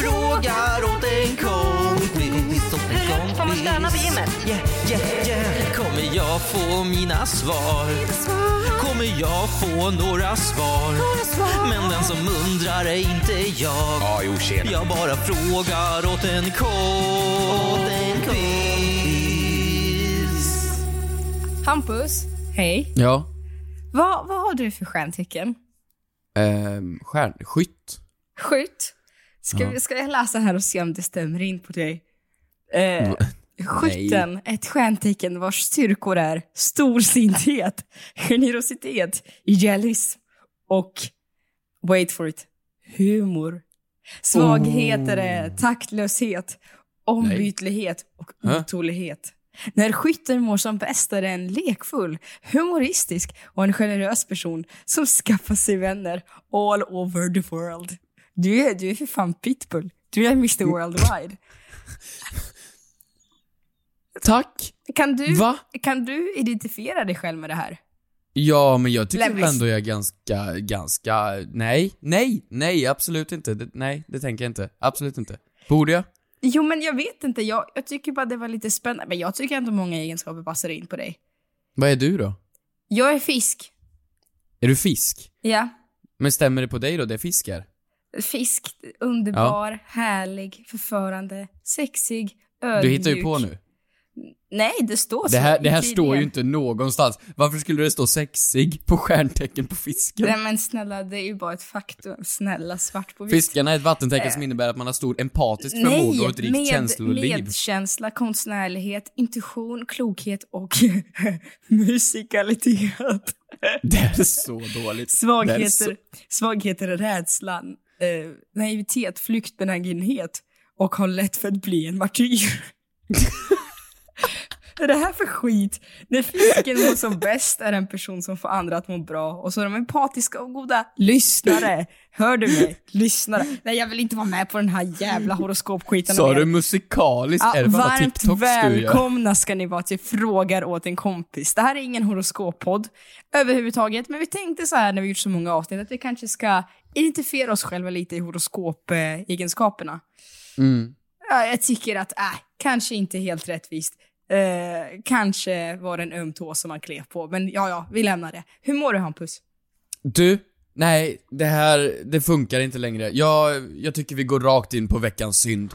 Frågar åt en kompis. Kompis. Får man stöna på gymmet? Yeah, yeah, yeah. Kommer jag få mina svar? Kommer jag få några svar? Men den som undrar är inte jag. Ja, jo, tjena. Jag bara frågar åt en kompis. Hampus, hej. Ja. Vad, vad har du för stjärntecken? Ehm, stjärnskytt. Skytt. Ska, Ja. vi, ska jag läsa här och se om det stämmer in på dig? Eh, skytten, ett stjärntecken vars styrkor är storsinthet, generositet, idealism och, wait for it, humor. Svagheter är taktlöshet, ombytlighet och otålighet. När skytten mår som bäst är den lekfull, humoristisk och en generös person som skaffar sig vänner all over the world. Du är, du är för fan pitbull. Du är Mr Worldwide. Tack! Kan du, Va? kan du identifiera dig själv med det här? Ja, men jag tycker väl ändå jag är ganska, ganska, nej, nej, nej, absolut inte. Det, nej, det tänker jag inte. Absolut inte. Borde jag? Jo, men jag vet inte. Jag, jag tycker bara det var lite spännande. Men jag tycker ändå många egenskaper passar in på dig. Vad är du då? Jag är fisk. Är du fisk? Ja. Men stämmer det på dig då, det är fisk är? Fisk, underbar, härlig, förförande, sexig, ödmjuk. Du hittar ju på nu. Nej, det står så Det här, det här står ju inte någonstans. Varför skulle det stå sexig på stjärntecken på fisken? Nej men snälla, det är ju bara ett faktum. Snälla, svart på vitt. Fiskarna är ett vattentecken som innebär att man har stor empatisk förmåga och ett rikt med, känsloliv. medkänsla, konstnärlighet, intuition, klokhet och musikalitet. Det är så dåligt. Det är så- Svagheter, svagheter är rädslan, eh, naivitet, flyktbenägenhet och har lätt för att bli en martyr. Vad är det här för skit? När fisken mår som bäst är en person som får andra att må bra och så är de empatiska och goda lyssnare. Hör du mig? Lyssnare. Nej, jag vill inte vara med på den här jävla horoskopskiten. Sa du musikaliskt? Ja, är det varmt TikToks välkomna ska ni vara till Frågar åt en kompis. Det här är ingen horoskoppodd överhuvudtaget, men vi tänkte så här när vi gjort så många avsnitt att vi kanske ska identifiera oss själva lite i horoskopegenskaperna. Mm. Ja, jag tycker att, äh, kanske inte helt rättvist. Eh, kanske var det en öm tå som man klev på, men ja, ja, vi lämnar det. Hur mår du Hampus? Du, nej, det här, det funkar inte längre. Jag, jag tycker vi går rakt in på veckans synd.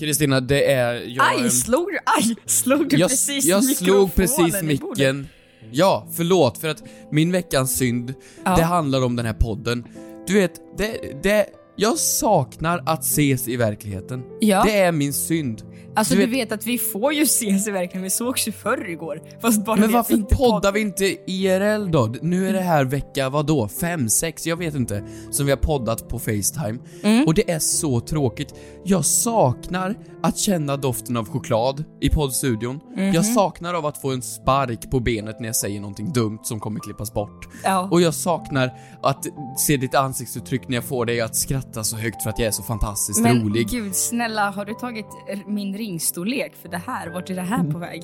Kristina, det är... Jag, aj, slog du, aj, slog du jag, precis jag slog precis micken. Ja, förlåt, för att min veckans synd, Ja. det handlar om den här podden. Du vet, det, det, jag saknar att ses i verkligheten. Ja. Det är min synd. Alltså Du du vet- vet, att vi får ju ses i verkligen, vi sågs ju förr igår. Fast bara Men varför inte poddar vi inte IRL då? Nu är det här vecka, vadå? Fem, sex, jag vet inte, som vi har poddat på Facetime. Mm. Och det är så tråkigt. Jag saknar att känna doften av choklad i poddstudion. Mhm. Jag saknar av att få en spark på benet när jag säger någonting dumt som kommer klippas bort. Ja. Och jag saknar att se ditt ansiktsuttryck när jag får dig att skratta så högt för att jag är så fantastiskt Men rolig. gud, snälla, har du tagit min ringstorlek för det här? Vart är det här på väg?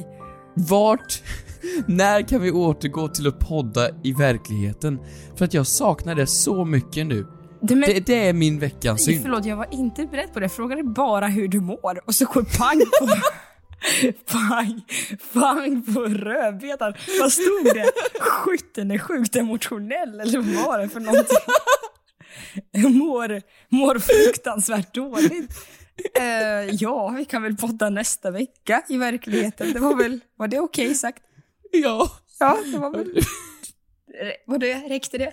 Vart? När kan vi återgå till att podda i verkligheten? För att jag saknar det så mycket nu. Du, men, Det, det är min veckans synd. Förlåt, jag var inte beredd på det. Jag frågade bara hur du mår och så går pang på... pang, pang på rödbetan. Vad stod det? Skytten är sjukt emotionell, eller vad var det för någonting? mår, mår fruktansvärt dåligt. Eh, ja, vi kan väl podda nästa vecka i verkligheten. Det var väl, var det okej sagt? Ja, Ja, det var väl... Var det, räckte det?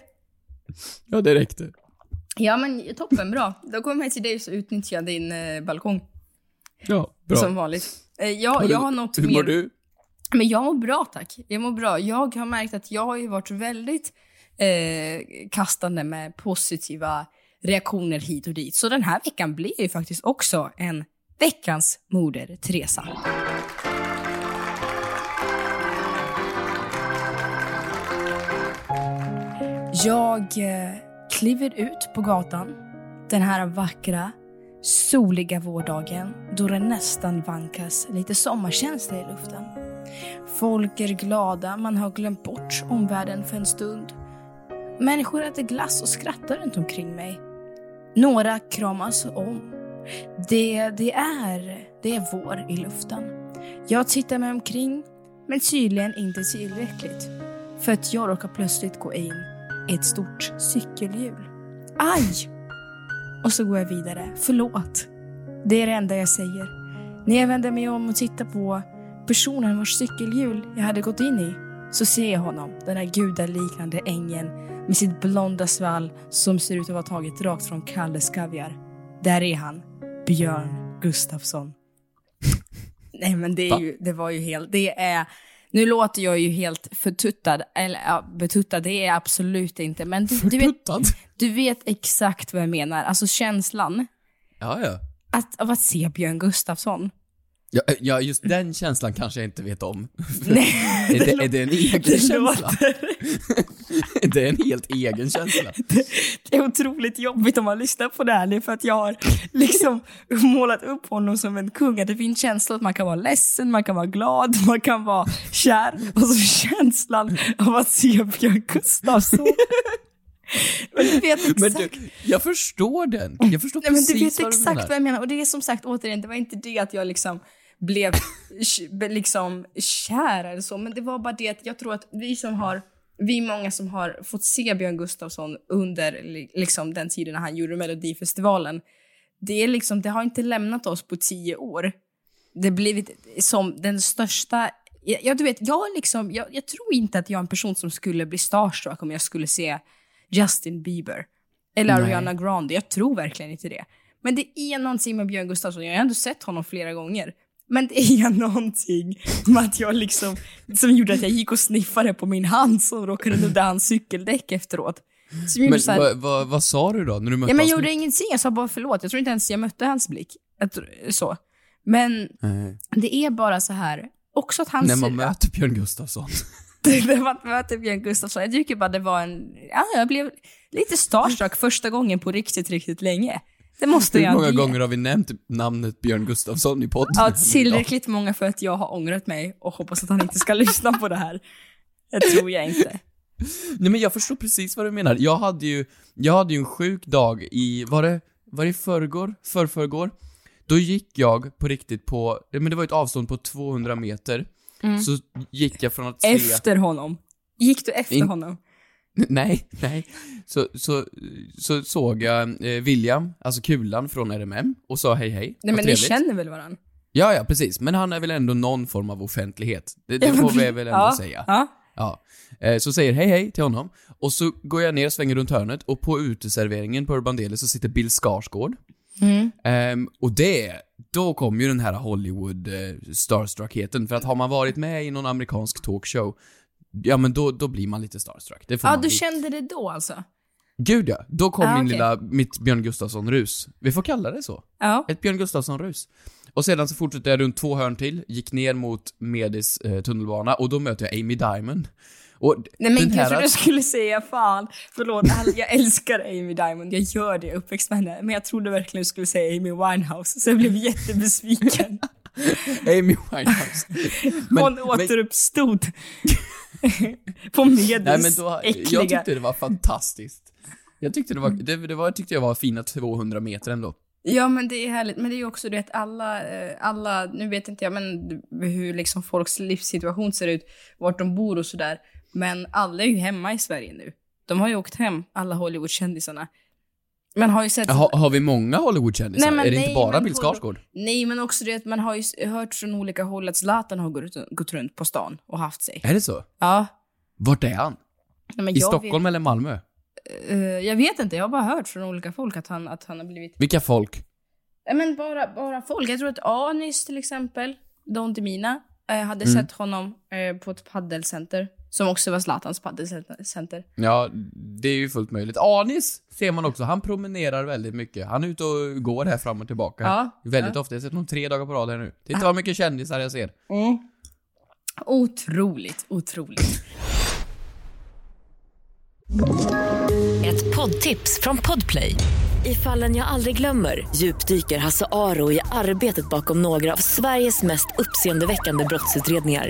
ja det räckte. Ja men toppen, bra. Då kommer jag till dig så utnyttjar din eh, balkong. Ja, bra. Som vanligt. Eh, jag, Har jag har något Hur mer... mår du? Men jag mår bra tack. Jag mår bra. Jag har märkt att jag har ju varit väldigt eh, kastande med positiva reaktioner hit och dit. Så den här veckan blir ju faktiskt också en veckans Moder Teresa. Jag eh, kliver ut på gatan den här vackra, soliga vårdagen då det nästan vankas lite sommarkänsla i luften. Folk är glada, man har glömt bort omvärlden för en stund. Människor äter glass och skrattar runt omkring mig. Några kramas om. Det, det, är, det är vår i luften. Jag tittar mig omkring, men tydligen inte tillräckligt. För att jag råkar plötsligt gå in i ett stort cykelhjul. Aj! Och så går jag vidare. Förlåt. Det är det enda jag säger. När jag vänder mig om och tittar på personen vars cykelhjul jag hade gått in i så ser jag honom, den här gudaliknande ängeln med sitt blonda svall som ser ut att vara taget rakt från Kalles Kaviar. Där är han, Björn Gustafsson. Nej men det, är ju, det var ju helt, det är, nu låter jag ju helt förtuttad, eller ja, betuttad, det är jag absolut inte. Men du, du, vet, du vet exakt vad jag menar, alltså känslan Ja, ja. att, av att se Björn Gustafsson. Ja, ja, just den känslan kanske jag inte vet om. Nej, är, det, är det en egen det känsla? det är en helt egen känsla. Det är otroligt jobbigt om man lyssnar på det här nu för att jag har liksom målat upp honom som en kung. Att det finns känslor att man kan vara ledsen, man kan vara glad, man kan vara kär. Och så känslan av att se Björn Gustafsson. Men du vet exakt, Men du, jag förstår den. Jag förstår Nej, men precis du vet vad du exakt vad jag menar. Och det är som sagt återigen, det var inte det att jag liksom blev liksom kär eller så. Men det var bara det att jag tror att vi som har vi många som har fått se Björn Gustafsson under li- liksom, den tiden när han gjorde Melodifestivalen. Det, är liksom, det har inte lämnat oss på tio år. Det har blivit som den största... Ja, du vet, jag, liksom, jag, jag tror inte att jag är en person som skulle bli starstruck om jag skulle se Justin Bieber. Eller Nej. Ariana Grande. Jag tror verkligen inte det. Men det är någonting med Björn Gustafsson. Jag har ändå sett honom flera gånger. Men det är någonting med att jag liksom, som gjorde att jag gick och sniffade på min hand som råkade nudda hans cykeldäck efteråt. Som Men här, vad, vad, vad sa du då, när du mötte ja, men jag gjorde blick? ingenting, jag sa bara förlåt. Jag tror inte ens jag mötte hans blick. Tror- Så. Men Nej. det är bara så här, också att han När man möter Björn Gustafsson. när man möter Björn Gustafsson. Jag tycker bara det var en, ja, jag blev lite starstruck första gången på riktigt, riktigt länge. Det måste Hur jag många ge. gånger har vi nämnt namnet Björn Gustafsson i podden? Ja, tillräckligt många för att jag har ångrat mig och hoppas att han inte ska lyssna på det här. Det tror jag inte. Nej men jag förstår precis vad du menar. Jag hade ju, jag hade ju en sjuk dag i, var det, var det i förrgår? Förrförrgår? Då gick jag på riktigt på, men det var ett avstånd på 200 meter. Så gick jag från att se... Efter honom. Gick du efter In- honom? Nej, nej. Så, så, så såg jag eh, William, alltså Kulan från RMM, och sa hej hej. Nej men ni känner väl varandra? Ja, ja, precis. Men han är väl ändå någon form av offentlighet. Det, det får vi väl ändå ja, säga. Ja. Ja. Eh, Så säger hej hej till honom, och så går jag ner, svänger runt hörnet, och på uteserveringen på Urban Deli så sitter Bill Skarsgård. Mm. Ehm, och det, då kom ju den här Hollywood eh, starstruckheten, för att har man varit med i någon amerikansk talkshow, ja men då, då blir man lite starstruck. Det får Ja, man du bli. kände det då alltså? Gud ja, då kom Ja, min okej. lilla, mitt Björn Gustafsson-rus. Vi får kalla det så. Ja. Ett Björn Gustafsson-rus. Och sedan så fortsatte jag runt två hörn till, gick ner mot Medis eh, tunnelbana, och då möter jag Amy Diamond. Och d- Nej men den gud, jag här- trodde du skulle säga fan, förlåt, all- jag älskar Amy Diamond, jag gör det, jag är uppväxt med henne. Men jag trodde verkligen du skulle säga Amy Winehouse, så jag blev jättebesviken. Amy Winehouse. Men- Hon men- återuppstod. På Medis Nej men då, äckliga... jag tyckte det var fantastiskt. Jag tyckte det var, det, det var, tyckte jag var fina 200 meter ändå. Ja men det är härligt, men det är ju också det att alla, eh, alla, nu vet inte jag men hur liksom folks livssituation ser ut, vart de bor och sådär. Men alla är ju hemma i Sverige nu. De har ju åkt hem, alla Hollywoodkändisarna. Man har ju sett... Ha, har vi många Hollywoodkändisar? Är det nej, inte bara Bill Skarsgård? Nej, men också det att man har ju hört från olika håll att Zlatan har gått, gått runt på stan och haft sig. Är det så? Ja. Vart är han? Nej, I Stockholm eller Malmö? Vet, eh, jag vet inte, jag har bara hört från olika folk att han, att han har blivit... Vilka folk? Nej, men bara, bara folk. Jag tror att Anis till exempel, Don Demina, eh, hade Mm. sett honom eh, på ett paddelcenter. Som också var Zlatans padelcenter. Ja, det är ju fullt möjligt. Anis ser man också, han promenerar väldigt mycket. Han är ute och går här fram och tillbaka. Ja, väldigt ja. ofta. Jag har sett honom tre dagar på rad här nu. Titta vad mycket kändisar jag ser. Otroligt, otroligt. Ett poddtips från Podplay. I fallen jag aldrig glömmer djupdyker Hasse Aro i arbetet bakom några av Sveriges mest uppseendeväckande brottsutredningar.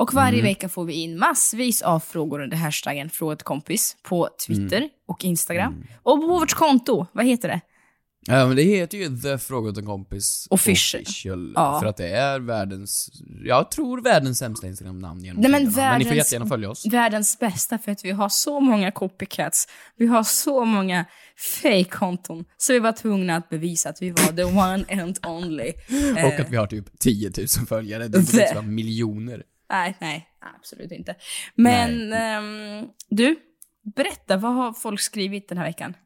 Och varje vecka får vi in massvis av frågor under hashtaggen fråga kompis på Twitter och Instagram. Och på vårt konto, vad heter det? Ja, men det heter ju The Fråga åt en kompis Official. Ja. För att det är världens, jag tror världens sämsta Instagram-namn genom Nej, men tiderna. men ni får världens- jättegärna följa oss. Världens bästa för att vi har så många copycats. Vi har så många fake-konton. Så vi var tvungna att bevisa att vi var the one and only. Och att vi har typ 10 000 följare. Det The- så miljoner. Nej, nej, absolut inte. Men ehm, du, berätta, vad har folk skrivit den här veckan?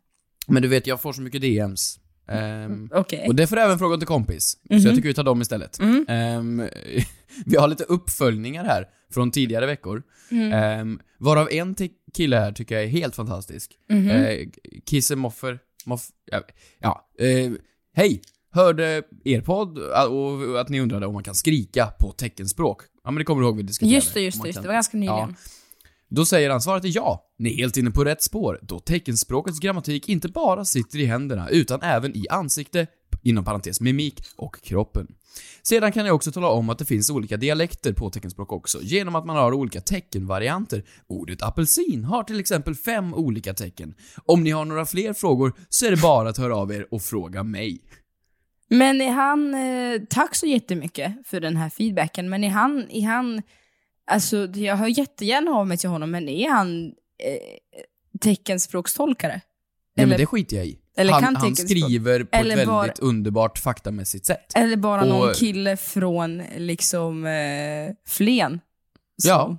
Men du vet, jag får så mycket DMs. Ehm, Okej. Och det får även fråga till kompis. Så jag tycker vi tar dem istället. Ehm, vi har lite uppföljningar här från tidigare veckor. Ehm, varav en kille här tycker jag är helt fantastisk. Mm Kisse Moffer, Moff, ja, ja eh, hej! Hörde er podd eh, och att ni undrade om man kan skrika på teckenspråk. Ja men det kommer du ihåg vi diskuterade. Just det, just det, just det. Det var ganska nyligen. Ja. Då säger han svaret är ja. Ni är helt inne på rätt spår, då teckenspråkets grammatik inte bara sitter i händerna, utan även i ansikte, inom parentes mimik, och kroppen. Sedan kan jag också tala om att det finns olika dialekter på teckenspråk också, genom att man har olika teckenvarianter. Ordet apelsin har till exempel fem olika tecken. Om ni har några fler frågor så är det bara att höra av er och fråga mig. Men är han, eh, tack så jättemycket för den här feedbacken, men är han, är han, alltså jag hör jättegärna av mig till honom, men är han eh, teckenspråkstolkare? Nej men det skiter jag i. eller han, kan han skriver på Eller ett bara- väldigt underbart faktamässigt sätt. Eller bara någon Och- kille från liksom eh, Flen? som- Ja.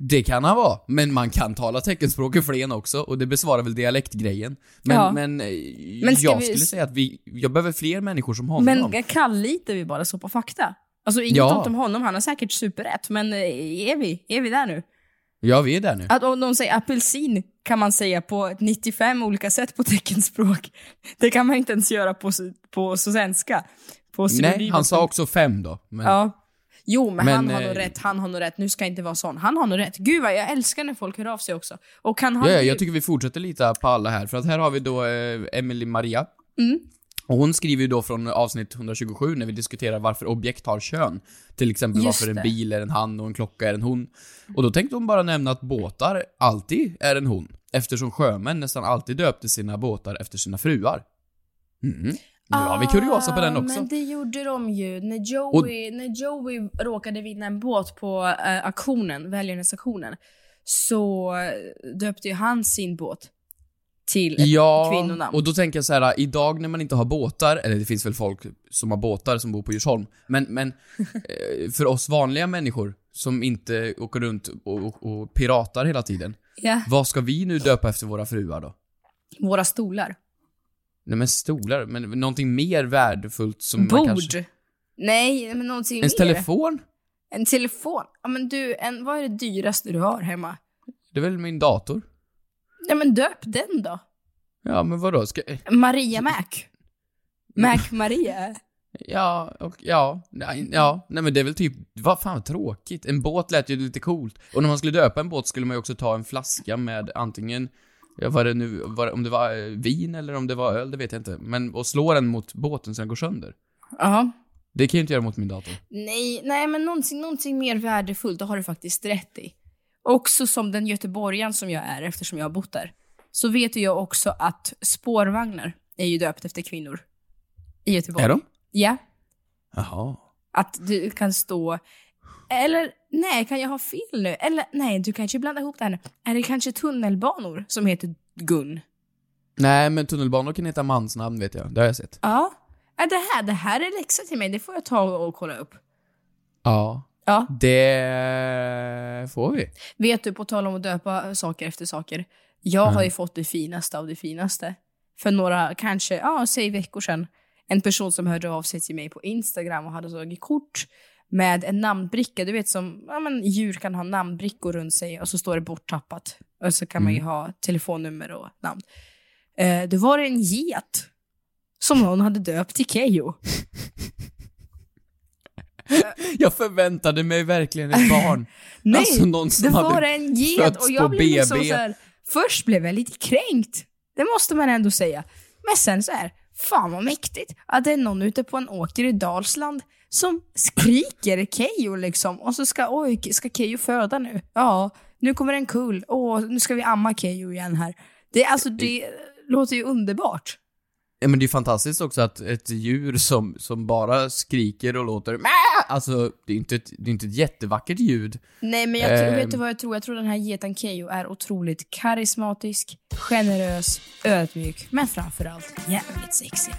Det kan han vara, men man kan tala teckenspråk i Flen också och det besvarar väl dialektgrejen. Men, Ja. men, eh, Men jag vi- skulle säga att vi, jag behöver fler människor som honom. Men kalllitar vi bara så på fakta? Alltså inget Ja. ont om honom, han har säkert superrätt, men eh, är vi, är vi där nu? Ja, vi är där nu. Att om de säger apelsin kan man säga på 95 olika sätt på teckenspråk. Det kan man inte ens göra på, på svenska. På Nej, han sa också fem då. Men, Ja. Jo, men, Men, han har eh, nog rätt, han har nog rätt. Nu ska jag inte vara sån. Han har nog rätt. Gud vad jag älskar när folk hör av sig också. Och han ja, jag tycker vi fortsätter lita på alla här, för att här har vi då eh, Emily Maria. Mm. Och hon skriver ju då från avsnitt 127 när vi diskuterar varför objekt har kön. Till exempel Just varför det. en bil är en han och en klocka är en hon. Och då tänkte hon bara nämna att båtar alltid är en hon. Eftersom sjömän nästan alltid döpte sina båtar efter sina fruar. Mm. Nu har vi kuriosa på den Ah, också. Men det gjorde de ju. När Joey, när Joey råkade vinna en båt på äh, auktionen, välgörenhetsauktionen, så eh, döpte ju han sin båt till Ja, kvinnonamn. och då tänker jag så här: idag när man inte har båtar, eller det finns väl folk som har båtar som bor på Djursholm, men, men eh, för oss vanliga människor som inte åker runt och, och, och piratar hela tiden, Ja, vad ska vi nu döpa efter våra fruar då? våra stolar. Nej men stolar, men någonting mer värdefullt som man Bord. kanske... Nej, men någonting Ens mer. telefon? En telefon. Ja men du, en, vad är det dyraste du har hemma? Det är väl min dator? Ja men döp den då. Ja, men vadå? Ska... Maria Mac. Mac Maria. Ja, och ja, ja, nej men det är väl typ, vad fan tråkigt. En båt lät ju lite coolt. Och när man skulle döpa en båt skulle man ju också ta en flaska med antingen, ja vad det nu, vad, om det var eh, vin eller om det var öl, det vet jag inte. Men, och slå den mot båten så den går sönder. Ja. Det kan jag inte göra mot min dator. Nej, nej men någonting, någonting mer värdefullt, det har du faktiskt rätt i. Också som den göteborgaren som jag är, eftersom jag har bott där, så vet ju jag också att spårvagnar är ju döpt efter kvinnor. I Göteborg. Är de? Ja. Jaha. Att du kan stå Eller nej, kan jag ha fel nu? Eller nej, du kanske blandar ihop det här nu. Är det kanske tunnelbanor som heter Gun? Nej, men tunnelbanor kan heta mansnamn vet jag. Det har jag sett. Ja. Är det här, det här är läxa till mig, det får jag ta och kolla upp. Ja. Ja. Det får vi. Vet du, på tal om att döpa saker efter saker. Jag har ju fått det finaste av det finaste. För några, kanske, ja, säg veckor sedan. En person som hörde av sig till mig på Instagram och hade tagit kort med en namnbricka. Du vet som ja, men, djur kan ha namnbrickor runt sig och så står det borttappat. Och så kan man ju ha telefonnummer och namn. Eh, då var det en get som någon hade döpt till Keyyo. Jag förväntade mig verkligen ett barn. Nej, alltså någon som det var en get och jag blev liksom BB. så här, Först blev jag lite kränkt. Det måste man ändå säga. Men sen så här, fan vad mäktigt att det är någon ute på en åker i Dalsland som skriker Keyyo liksom. Och så ska, oj, ska Keyyo föda nu? Ja, nu kommer en kull. Åh, nu ska vi amma Keyyo igen här. Det, alltså, det låter ju underbart. Ja, men det är fantastiskt också att ett djur som, som bara skriker och låter Mä! Alltså, det är inte ett, det är inte ett jättevackert ljud. Nej men jag tror, Ehm. vet du vad jag tror? Jag tror den här geten Keyyo är otroligt karismatisk, generös, ödmjuk, men framförallt jävligt sexig.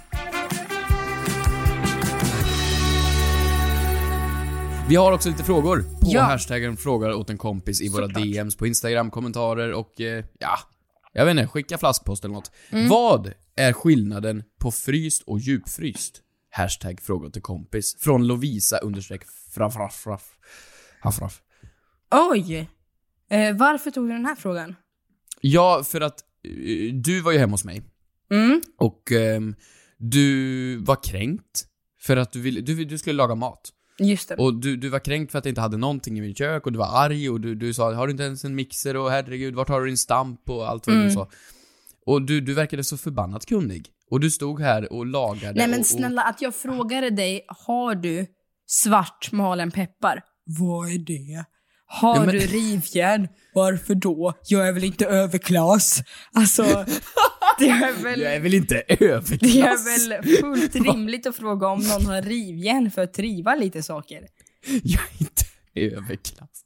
Vi har också lite frågor på Ja. hashtaggen frågar åt en kompis i våra DMs på Instagram, kommentarer och eh, ja, jag vet inte, skicka flaskpost eller något. Mm. Vad är skillnaden på fryst och djupfryst? Hashtag fråga en kompis. Från Lovisa understreck fraff fraff fraff. Haff, raff. Oj! Eh, varför tog du den här frågan? Ja, för att eh, du var ju hemma hos mig Mm. och ehm, du var kränkt för att du, ville, du, du skulle laga mat. Just det. Och du, du var kränkt för att jag inte hade någonting i mitt kök och du var arg och du, du sa har du inte ens en mixer och herregud vart har du din stamp och allt vad Mm. du sa. Och du, du verkade så förbannat kunnig. Och du stod här och lagade Nej men och, och, snälla, att jag frågade dig, har du svartmalen peppar? Vad är det? Har Ja, men- du rivjärn? Varför då? Jag är väl inte överklass? Alltså, det är väl... Jag är väl inte överklass? Det är väl fullt rimligt att fråga om någon har rivjärn för att triva lite saker. Jag är inte överklass.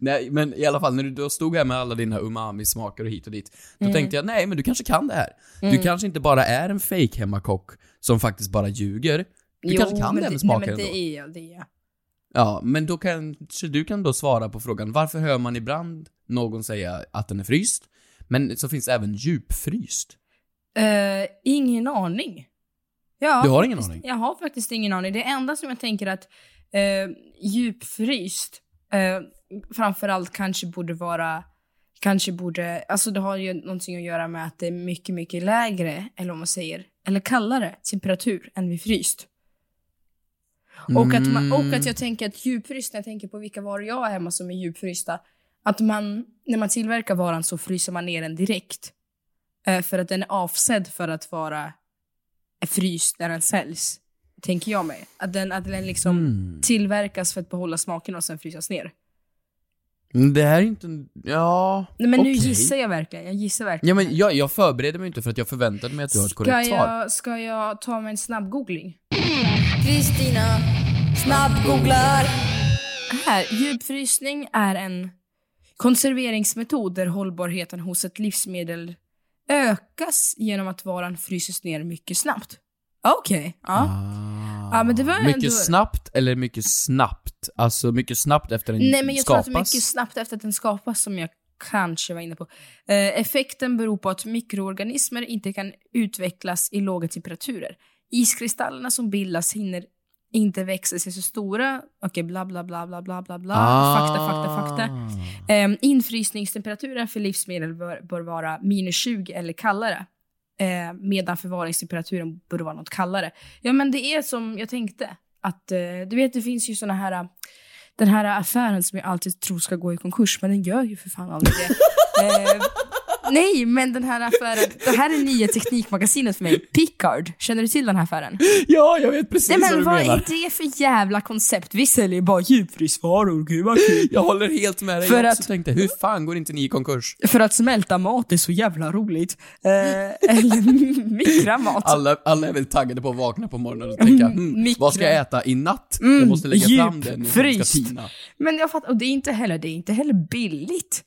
Nej, men i alla fall när du då stod här med alla dina umami-smaker och hit och dit. Då Mm. tänkte jag, nej men du kanske kan det här. Du Mm. kanske inte bara är en fake hemmakock som faktiskt bara ljuger. Du kanske kan men det här med nej, smaker men ändå. det är jag, det är jag. Ja, men då kanske du kan då svara på frågan, varför hör man ibland någon säga att den är fryst, men så finns även djupfryst? Eh, ingen aning. Jag Du har ingen faktiskt, aning? Jag har faktiskt ingen aning. Det enda som jag tänker att eh, djupfryst eh, framförallt kanske borde vara Kanske borde, alltså det har ju någonting att göra med att det är mycket, mycket lägre, eller om man säger, eller kallare temperatur än vid fryst. Och, att man, och att jag tänker att djupfryst, när jag tänker på vilka varor jag har hemma som är djupfrysta, att man, när man tillverkar varan så fryser man ner den direkt. Eh, för att den är avsedd för att vara fryst när den säljs. Tänker jag mig. Att den, att den liksom Mm. tillverkas för att behålla smaken och sen frysas ner. Men Det här är inte. Ja... Nej, men nu okej. gissar jag verkligen. Jag gissar Ja verkligen. men jag, jag förbereder mig inte för att jag förväntade mig att du har ett korrekt svar. ska jag ta mig en snabb googling? Kristina snabbgooglar. Här, djupfrysning är en konserveringsmetod där hållbarheten hos ett livsmedel ökas genom att varan fryses ner mycket snabbt. Okej, ja. Ja, men det var Ah. mycket ändå... snabbt eller mycket snabbt? Alltså mycket snabbt efter den Nej, men jag tror att skapas? det är mycket snabbt efter att den skapas som jag kanske var inne på. Eh, effekten beror på att mikroorganismer inte kan utvecklas i låga temperaturer. Iskristallerna som bildas hinner inte växa sig så stora. Okej, bla bla bla bla bla bla bla. Ah. Fakta, fakta, fakta. Eh, infrysningstemperaturen för livsmedel bör, bör vara minus 20 eller kallare. Eh, medan förvaringstemperaturen borde vara något kallare. Ja, men det är som jag tänkte. Att, eh, du vet, det finns ju såna här... Den här affären som jag alltid tror ska gå i konkurs, men den gör ju för fan aldrig det. eh, Nej, men den här affären, det här är nya teknikmagasinet för mig. Pickard, känner du till den här affären? Ja, jag vet precis Nej vad men du vad menar. är det för jävla koncept? Vi säljer bara djupfrysvaror, gud vad kul. Jag håller helt med dig. För jag också att- tänkte, hur fan går inte ni i konkurs? För att smälta mat är så jävla roligt. Eh, eller mikra mat. Alla, alla är väl taggade på att vakna på morgonen och tänka, Mm, hmm, vad ska jag äta i natt? Mm, jag måste lägga fram den djupfryst. tina. Men jag fattar, och det är inte heller, det är inte heller billigt.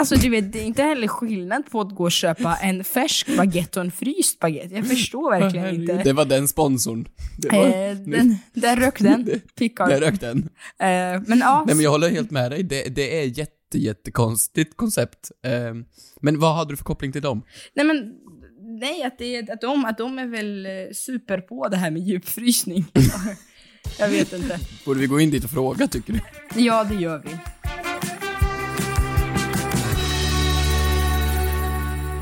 Alltså du vet, det är inte heller skillnad på att gå och köpa en färsk baguette och en fryst baguette. Jag förstår verkligen inte. Det var den sponsorn. Det var, Eh, den, där rök den, Pickard. Där rök den. Eh, men ja, Nej men jag håller helt med dig, det, det är jätte, jättekonstigt koncept. Eh, men vad hade du för koppling till dem? nej men nej att, det att, de, att de är väl super på det här med djupfrysning. jag vet inte. Borde vi gå in dit och fråga tycker du? Ja, det gör vi.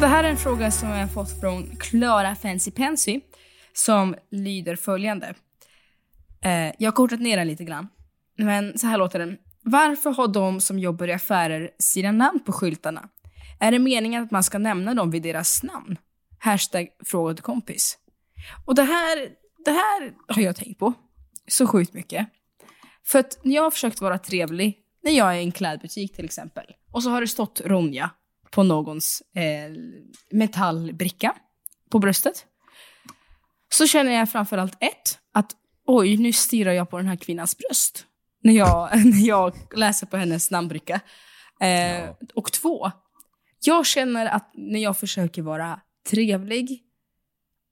Det här är en fråga som jag har fått från Klara Fancy Pansy som lyder följande. Eh, jag har kortat ner den lite grann. Men så här låter den. Varför har de som jobbar i affärer sina namn på skyltarna? Är det meningen att man ska nämna dem vid deras namn? Hashtag fråga till kompis. Och det här, det här har jag tänkt på så sjukt mycket. För att när jag har försökt vara trevlig, när jag är i en klädbutik till exempel, och så har det stått Ronja på någons eh, metallbricka på bröstet. Så känner jag framförallt ett, att oj, nu stirrar jag på den här kvinnans bröst. När jag, när jag läser på hennes namnbricka. Eh, Och två, jag känner att när jag försöker vara trevlig,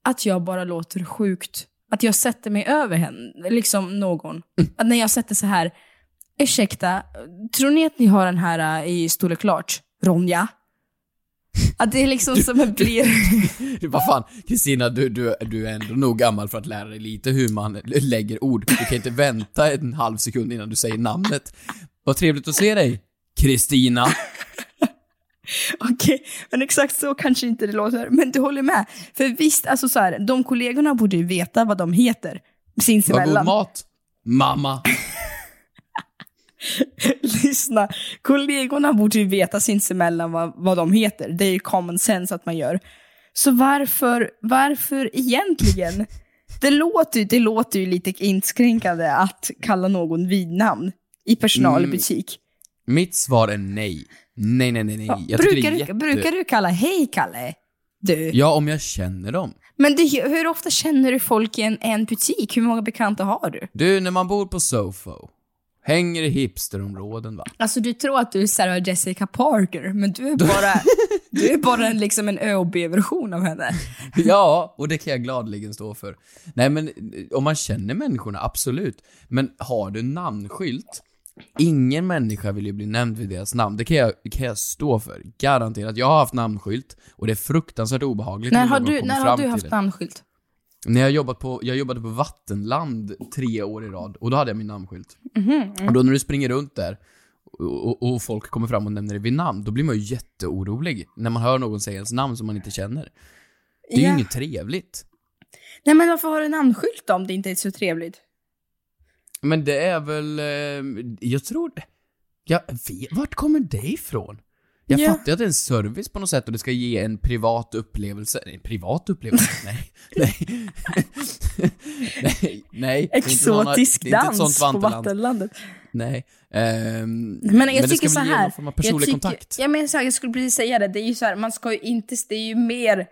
att jag bara låter sjukt, att jag sätter mig över henne, liksom någon. Att när jag sätter så här, ursäkta, tror ni att ni har den här äh, i storlek klart? Ronja? Att det är liksom som en blir... Vad fan, Kristina, du, du, du är ändå nog gammal för att lära dig lite hur man lägger ord. Du kan inte vänta en halv sekund innan du säger namnet. Vad trevligt att se dig, Kristina. Okej, men exakt så kanske inte det låter. Men du håller med. För visst, alltså så här, de kollegorna borde ju veta vad de heter Vad god sinsemellan. mat. Mamma. Lyssna, kollegorna borde ju veta sinsemellan vad, vad de heter. Det är ju common sense att man gör. Så varför, varför egentligen? Det låter, det låter ju lite inskränkande att kalla någon vid namn i personal i Mm. butik. Mitt svar är nej. Nej, nej, nej, nej. Ja, Jag brukar, du, jätte... brukar du kalla hej Kalle? Du. Ja, om jag känner dem. Men det, hur ofta känner du folk i en, en butik? Hur många bekanta har du? Du, när man bor på Sofo, hänger i hipsterområden va? Alltså du tror att du är Sarah Jessica Parker, men du är bara, du är bara en, liksom en ÖoB-version av henne. Ja, och det kan jag gladeligen stå för. Nej men, om man känner människorna, absolut. Men har du namnskylt, ingen människa vill ju bli nämnd vid deras namn. Det kan jag, kan jag stå för. Garanterat. Jag har haft namnskylt, och det är fruktansvärt obehagligt När när har du, när har du haft namnskylt? När jag jobbat på, jag jobbade på Vattenland tre år i rad, och då hade jag min namnskylt. Mhm, Och då när du springer runt där, och, och, folk kommer fram och nämner dig vid namn, då blir man ju jätteorolig. När man hör någon säga ens namn som man inte känner. Det är Ja. ju inget trevligt. Nej men varför har du namnskylt om det inte är så trevligt? Men det är väl, eh, jag tror, jag vet, vart kommer det ifrån? Jag Ja. fattar att det är en service på något sätt och det ska ge en privat upplevelse. Nej, privat upplevelse? Nej. nej. nej. Nej. Exotisk ett dans på vattenlandet. Nej. Ehm, Men jag det tycker så här. någon form av personlig jag tycker, kontakt. Ja, men så här, jag skulle precis säga det. Det är ju så här, man ska ju inte, det är ju mer,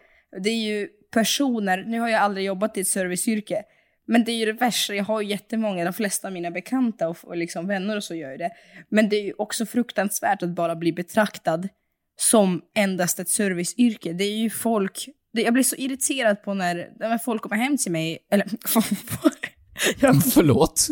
det är ju personer, nu har jag aldrig jobbat i ett serviceyrke, men det är ju det värsta, jag har ju jättemånga, de flesta av mina bekanta och, och liksom vänner och så gör ju det. Men det är ju också fruktansvärt att bara bli betraktad som endast ett serviceyrke. Det är ju folk, det, jag blir så irriterad på när, när folk kommer hem till mig, eller jag Förlåt?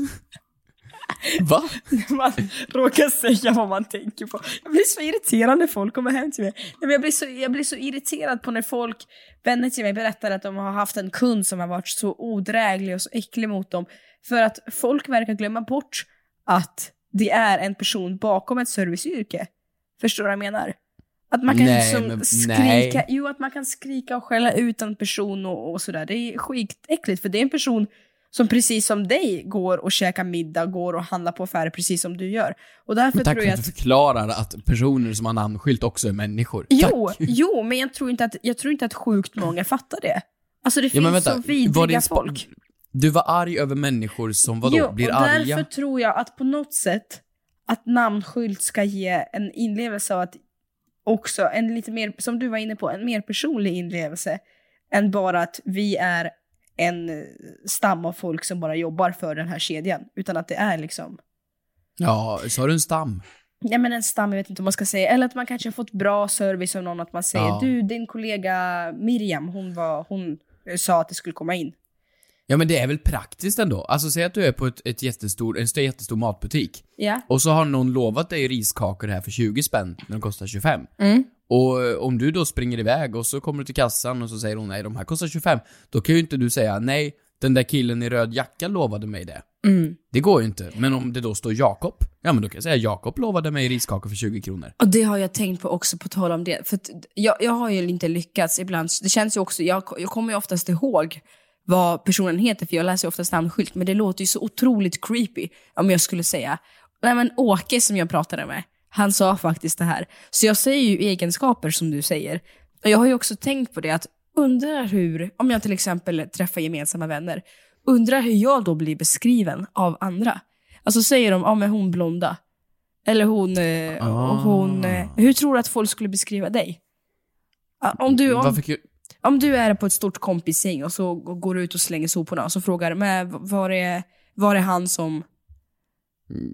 Va? man råkar säga vad man tänker på. Jag blir så irriterad när folk kommer hem till mig. Jag blir, så, jag blir så irriterad på när folk, vänner till mig, berättar att de har haft en kund som har varit så odräglig och så äcklig mot dem. För att folk verkar glömma bort att det är en person bakom ett serviceyrke. Förstår du vad jag menar? Att man kan Nej, liksom men- skrika, nej. jo att man kan skrika och skälla ut en person och, och sådär. Det är skitäckligt för det är en person Som precis som dig går och käkar middag, går och handlar på affärer precis som du gör. Och därför Men tack tror för jag att att... du förklarar att personer som har namnskylt också är människor. Jo, Tack. jo, men jag tror, inte att, jag tror inte att sjukt många fattar det. Alltså det Ja, finns vänta, så vidriga folk. Du var arg över människor som vadå, jo, blir och arga? därför tror jag att på något sätt att namnskylt ska ge en inlevelse av att också en lite mer, som du var inne på, en mer personlig inlevelse än bara att vi är en stam av folk som bara jobbar för den här kedjan. Utan att det är liksom, Ja, sa du en stam? ja men en stam, jag vet inte om man ska säga, eller att man kanske har fått bra service av någon, att man säger Ja. du, din kollega Miriam, hon, var, hon eh, sa att det skulle komma in. Ja men det är väl praktiskt ändå? Alltså säg att du är på ett, ett jättestor, en stor, jättestor matbutik. Ja. Och så har någon lovat dig riskakor här för 20 spänn, när de kostar 25. Mm. Och eh, om du då springer iväg och så kommer du till kassan och så säger hon nej, de här kostar 25. Då kan ju inte du säga nej, den där killen i röd jacka lovade mig det. Mm. Det går ju inte. Men om det då står Jakob, ja men då kan jag säga Jakob lovade mig riskakor för 20 kronor. Och det har jag tänkt på också på tal om det. För jag, jag har ju inte lyckats ibland. Det känns ju också, jag, jag kommer ju oftast ihåg vad personen heter för jag läser ju oftast namnskylt. Men det låter ju så otroligt creepy om jag skulle säga, nej men Åke som jag pratade med, han sa faktiskt det här. Så jag säger ju egenskaper som du säger. Och jag har ju också tänkt på det att undrar hur, om jag till exempel träffar gemensamma vänner, undrar hur jag då blir beskriven av andra. Alltså säger de, ja men hon blonda. Eller hon, eh, Ah. hon eh, hur tror du att folk skulle beskriva dig? Ja, Om du, om, om du är på ett stort kompisgäng och så går du ut och slänger soporna och så frågar v- var är, var är han som...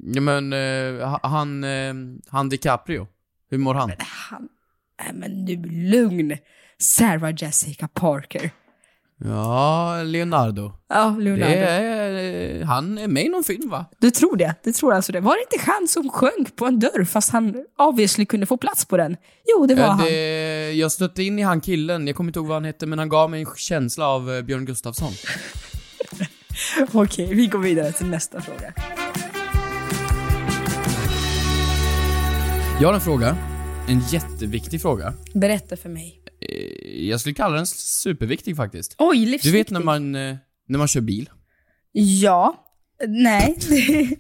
Ja men, eh, ha- han, eh, han DiCaprio. Hur mår han? Han, nej men du, lugn. Sarah Jessica Parker. Ja, Leonardo. Ja, Leonardo. Det är, han är med i någon film va? Du tror det? Du tror alltså det? Var det inte han som sjönk på en dörr fast han obviously kunde få plats på den? Jo, det var Eh, han. det, jag stötte in i han killen, jag kommer inte ihåg vad han hette, men han gav mig en känsla av eh, Björn Gustafsson. Okej, vi går vidare till nästa fråga. Jag har en fråga. En jätteviktig fråga. Berätta för mig. Eh, Jag skulle kalla den superviktig faktiskt. Oj, Du livsviktig. vet när man, eh, när man kör bil? Ja. Nej.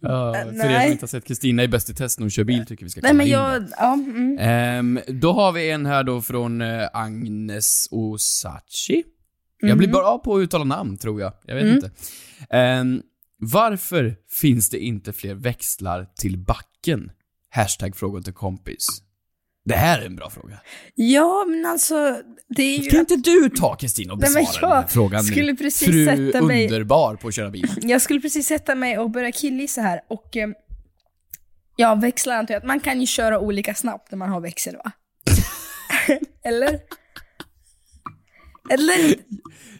Ja, för er nej. som inte har sett Kristina i Bäst i test när hon kör bil tycker vi ska Nej kolla men in jag... Ja, mm. Ehm, då har vi en här då från eh, Agnes Osachi. Jag blir Mhm. bra på att uttala namn, tror jag. Jag vet Mm. inte. Ehm, varför finns det inte fler växlar till backen? Hashtag fråga till kompis. Det här är en bra fråga. Ja, men alltså... Det är ju... Kan inte du ta Kristina och Nej, men besvara jag den här frågan skulle nu? precis Fru sätta mig- underbar på att köra bil. Jag skulle precis sätta mig och börja killgissa här och... Eh, ja, växlar antar jag att man kan ju köra olika snabbt när man har växel va? Eller? Eller? Ja.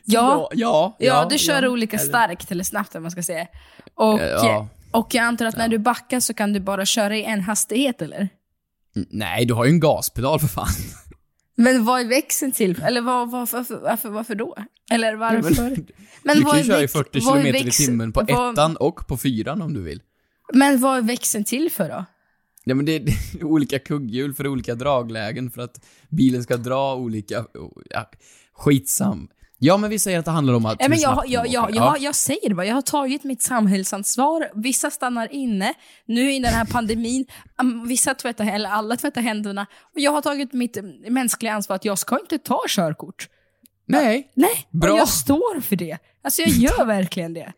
Ja, ja, Ja, ja, du kör ja. olika Eller- starkt eller snabbt om man ska säga. Och, ja. Och jag antar att när du backar så kan du bara köra i en hastighet eller? Nej, du har ju en gaspedal för fan. Men vad är växeln till? Eller vad, vad, varför, varför, varför då? Eller varför? men- Men du kan ju köra i väx- 40 vad är km i timmen på vad- ettan och på fyran om du vill. Men vad är växeln till för då? Ja men det är, det är olika kugghjul för olika draglägen för att bilen ska dra olika... Ja, skitsam. Ja men vi säger att det handlar om att... Ja, men jag, jag, jag, jag, jag säger det bara, jag har tagit mitt samhällsansvar. Vissa stannar inne, nu i den här pandemin, um, vissa tvättar, eller alla tvättar händerna. Och jag har tagit mitt um, mänskliga ansvar att jag ska inte ta körkort. Nej. Nej, Bra. och jag står för det. Alltså jag gör verkligen det.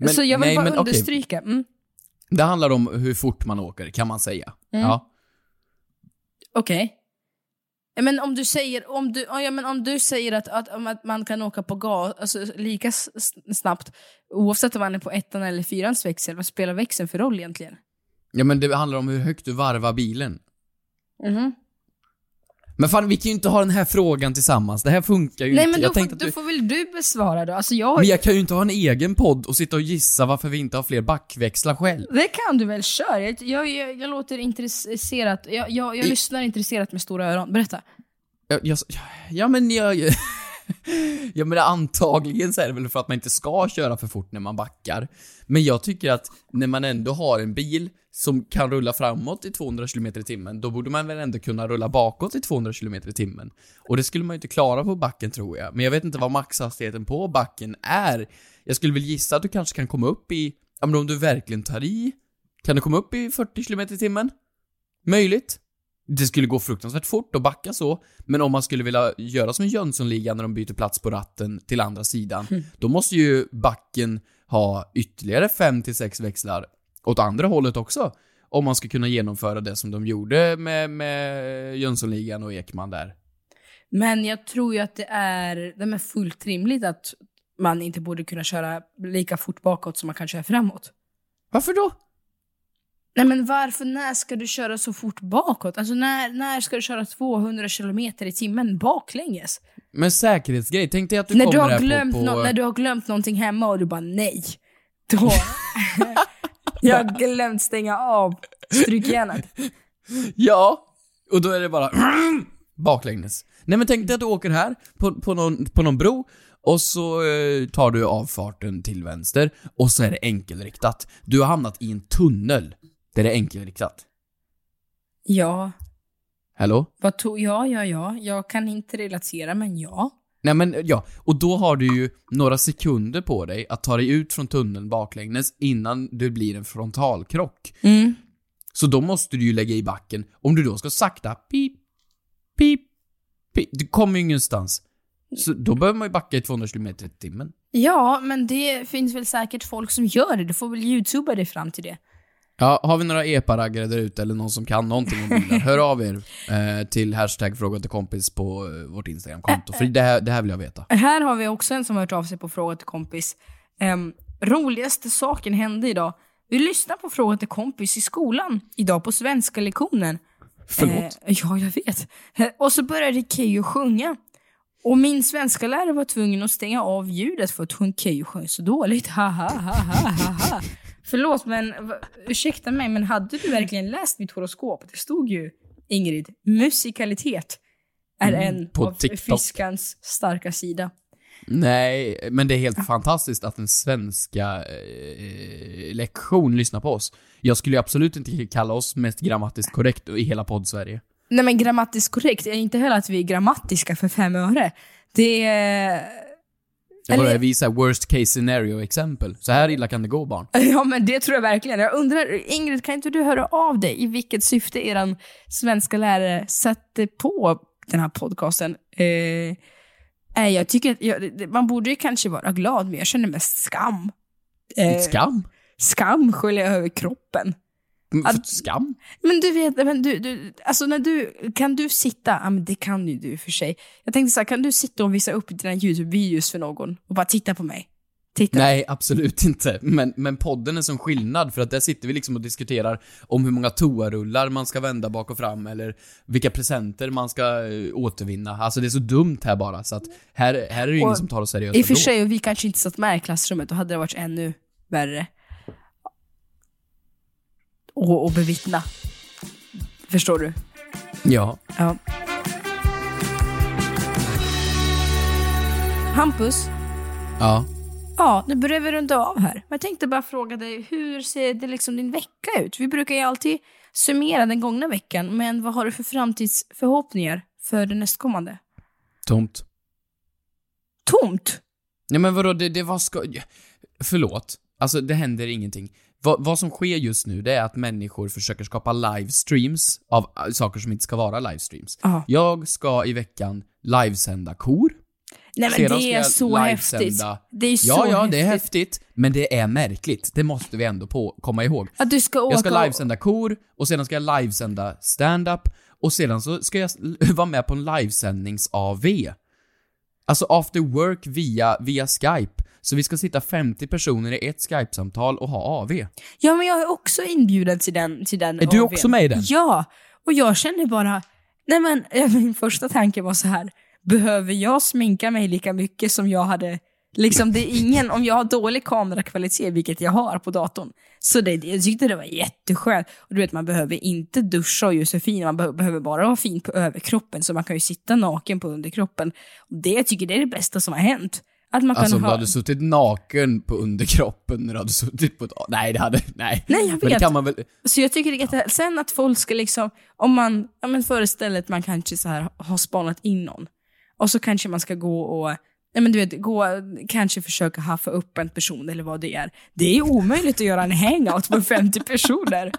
Men- Så jag vill nej, bara men understryka. Mm, Det handlar om hur fort man åker, kan man säga. Mm. Ja. Okej. Ja, Men om du säger, om du, ja, men om du säger att, att, att man kan åka på gas alltså, lika snabbt oavsett om man är på ettan eller fyrans växel, vad spelar växeln för roll egentligen? Ja men det handlar om hur högt du varvar bilen. Mhm. Men fan, vi kan ju inte ha den här frågan tillsammans. Det här funkar ju Nej inte. men jag då, får, då du... får väl du besvara då? Alltså jag, Men jag kan ju inte ha en egen podd och sitta och gissa varför vi inte har fler backväxlar själv. Det kan du väl, kör. Jag, jag, jag, jag låter intresserat, jag, jag, jag I- lyssnar intresserat med stora öron. Berätta. Ja men jag... Ja men antagligen så är det väl för att man inte ska köra för fort när man backar. Men jag tycker att när man ändå har en bil som kan rulla framåt i 200 km i timmen, då borde man väl ändå kunna rulla bakåt i 200 km i timmen. Och det skulle man ju inte klara på backen tror jag. Men jag vet inte vad maxhastigheten på backen är. Jag skulle väl gissa att du kanske kan komma upp i, ja men om du verkligen tar i, kan du komma upp i 40 km i timmen? Möjligt. Det skulle gå fruktansvärt fort att backa så, men om man skulle vilja göra som Jönssonligan när de byter plats på ratten till andra sidan, då måste ju backen ha ytterligare 5-6 växlar åt andra hållet också. Om man ska kunna genomföra det som de gjorde med, med Jönssonligan och Ekman där. Men jag tror ju att det är, det är fullt rimligt att man inte borde kunna köra lika fort bakåt som man kan köra framåt. Varför då? Nej men varför, när ska du köra så fort bakåt? Alltså när, när ska du köra 200 kilometer i timmen baklänges? Men säkerhetsgrej, tänk dig att du när, kommer du har glömt på... på... nå- när du har glömt någonting hemma och du bara nej. Då... jag har glömt stänga av strykjärnet. Ja, och då är det bara baklänges. Nej men tänk dig att du åker här på, på, någon, på någon bro och så eh, tar du avfarten till vänster och så är det enkelriktat. Du har hamnat i en tunnel där det är enkelriktat. Ja, Hallå? vad tog, ja, ja, ja. Jag kan inte relatera men ja. Nej men ja, och då har du ju några sekunder på dig att ta dig ut från tunneln baklänges innan det blir en frontalkrock. Mm. Så då måste du ju lägga i backen. Om du då ska sakta, pip, pip, pip. Du kommer ju ingenstans. Så då behöver man ju backa i 200 km i timmen. Ja, men det finns väl säkert folk som gör det. Du får väl youtuba dig fram till det. Ja, har vi några epa-raggare där ute eller någon som kan någonting om bilar, hör av er eh, till hashtag fråga till kompis på eh, vårt Instagram-konto. För det här, det här vill jag veta. Här har vi också en som har hört av sig på Fråga till kompis. Um, roligaste saken hände idag. Vi lyssnade på Fråga till kompis i skolan idag på svenska lektionen. Förlåt? Eh, ja, jag vet. Eh, Och så började Keyyo sjunga. Och min svenska lärare var tvungen att stänga av ljudet för att hon Keyyo sjöng så dåligt. Ha, ha, ha, ha, ha, ha. Förlåt, men ursäkta mig, men hade du verkligen läst mitt horoskop? Det stod ju, Ingrid, musikalitet är Mm, en på av TikTok. fiskans starka sida. Nej, men det är helt fantastiskt att en svenska eh, lektion lyssnar på oss. Jag skulle ju absolut inte kalla oss mest grammatiskt korrekt i hela podd-Sverige. Nej men grammatiskt korrekt är inte heller att vi är grammatiska för fem öre. Det är... Jag bara Eller- visa worst case scenario-exempel. Så här illa kan det gå barn. Ja men det tror jag verkligen. Jag undrar, Ingrid kan inte du höra av dig i vilket syfte eran svenska lärare satte på den här podcasten? Eh, jag tycker att jag, man borde ju kanske vara glad men jag känner mest skam. Eh, Skam? Skam sköljer över kroppen. Mm, Att- Skam? Men du vet, men du, du, alltså när du, kan du sitta, ja men det kan ju du för sig. Jag tänkte så här, kan du sitta och visa upp dina YouTube-videos för någon och bara titta på mig? Titta. Nej, absolut inte. Men, men podden är som skillnad, för att där sitter vi liksom och diskuterar om hur många toarullar man ska vända bak och fram, eller vilka presenter man ska eh, återvinna. Alltså det är så dumt här bara, så att här, här är det ju ingen som tar oss seriöst I och för sig, och vi kanske inte satt med i klassrummet, då hade det varit ännu värre. Och, och bevittna. Förstår du? Ja. Ja. Hampus, Ja. ja, nu börjar vi runda av här. Jag tänkte bara fråga dig, hur ser det liksom din vecka ut? Vi brukar ju alltid summera den gångna veckan, men vad har du för framtidsförhoppningar för det nästkommande? Tomt. Tomt? Nej men vadå, det, det var ska... Förlåt. Alltså det händer ingenting. Vad, vad som sker just nu, det är att människor försöker skapa livestreams av äh, saker som inte ska vara livestreams. Ja. Jag ska i veckan livesända kor. Nej men Sedan det är så häftigt. Det är så Ja, ja, det är häftigt. häftigt. Men det är märkligt. Det måste vi ändå på, komma ihåg. Att du ska åka Jag ska livesända kor, och sedan ska jag livesända stand-up, och sedan så ska jag vara med på en livesändnings-AV. Alltså after work via, via Skype. Så vi ska sitta 50 personer i ett Skype-samtal och ha AV. Ja, men jag är också inbjuden till den. Till den Är du AWn. också med i den? Ja, och jag känner bara, nej men eh, min första tanke var så här, behöver jag sminka mig lika mycket som jag hade Liksom det är ingen, om jag har dålig kamerakvalitet, vilket jag har på datorn, så det, jag tyckte det var jätteskönt. Och du vet, man behöver inte duscha och göra sig fin, man be- behöver bara vara fin på överkroppen, så man kan ju sitta naken på underkroppen. Och det, jag tycker det är det bästa som har hänt. Att man kan Alltså om du ha... hade suttit naken på underkroppen när du hade suttit på. Nej, det hade... Nej. Nej, jag Men det vet. kan man väl... Så jag tycker det är. Sen att folk ska liksom, om man, ja men föreställ att man kanske så här har spanat in någon. Och så kanske man ska gå och, ja men du vet, gå, kanske försöka haffa upp en person eller vad det är. Det är omöjligt att göra en hangout med 50 personer.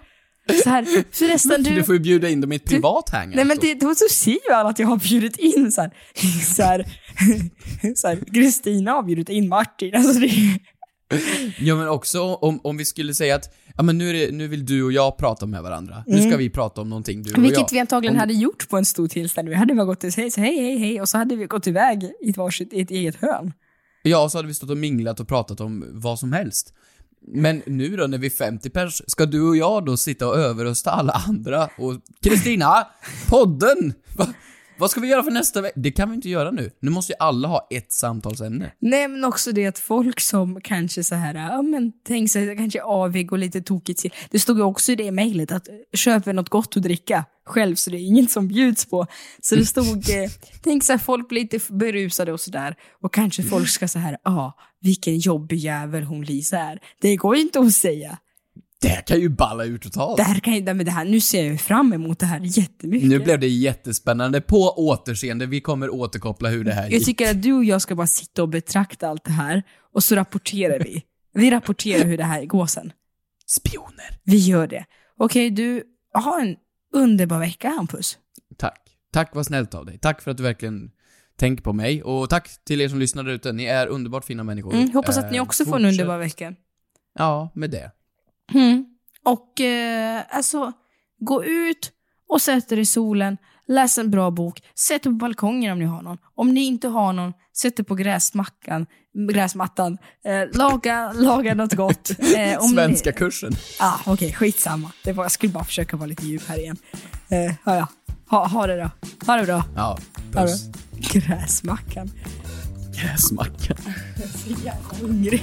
Så här, förresten Du du... får ju bjuda in dem i ett privat hangout. Nej men det, då så ser ju alla att jag har bjudit in så här, så här, så här Kristina har bjudit in Martin. Alltså det, Ja men också om, om vi skulle säga att, ja men nu, är det, nu vill du och jag prata med varandra. Nu ska Mm. vi prata om någonting, du och jag. Vilket vi antagligen Om- hade gjort på en stor tillställning. Vi hade bara gått och sagt hej, hej, hej och så hade vi gått iväg i ett, varsitt, i ett eget hörn. Ja, så hade vi stått och minglat och pratat om vad som helst. Men nu då, när vi är 50 pers, ska du och jag då sitta och överrösta alla andra och Kristina, podden! Va, vad ska vi göra för nästa vecka? Det kan vi inte göra nu. Nu måste ju alla ha ett samtalsämne. Nej men också det att folk som kanske så här, ja men tänk sig kanske avig och lite tokigt till. Det stod ju också i det mejlet att köp något gott att dricka själv så det är inget som bjuds på. Så det stod, eh, tänk så här folk blir lite berusade och sådär och kanske folk ska så här, ja ah, vilken jobbig jävel hon Lisa är. Det går ju inte att säga. Det kan ju balla ur totalt. Det här kan ju, nej, men det här, nu ser jag fram emot det här jättemycket. Nu blev det jättespännande. På återseende, vi kommer återkoppla hur det här Jag gick. tycker att du och jag ska bara sitta och betrakta allt det här och så rapporterar vi. Vi rapporterar hur det här går sen. Spioner. Vi gör det. Okej, du, ha en underbar vecka Hampus. Tack. Tack vad snällt av dig. Tack för att du verkligen tänker på mig. Och tack till er som lyssnar ute. Ni är underbart fina människor. Mm, hoppas att ni Eh, också får en underbar vecka. Ja, med det. Mm. Och eh, alltså, gå ut och sätt er i solen, läs en bra bok, sätt er på balkongen om ni har någon. Om ni inte har någon, sätt er på gräsmackan, gräsmattan, eh, laga, laga något gott. Eh, Svenska ni, kursen. ah, Okej, skitsamma. Det var, jag skulle bara försöka vara lite djup här igen. Eh, ja, ja. Ha, ha det då. Ha det bra. Ja, puss. Gräsmackan. Gräsmacka. Jag är så jävla hungrig.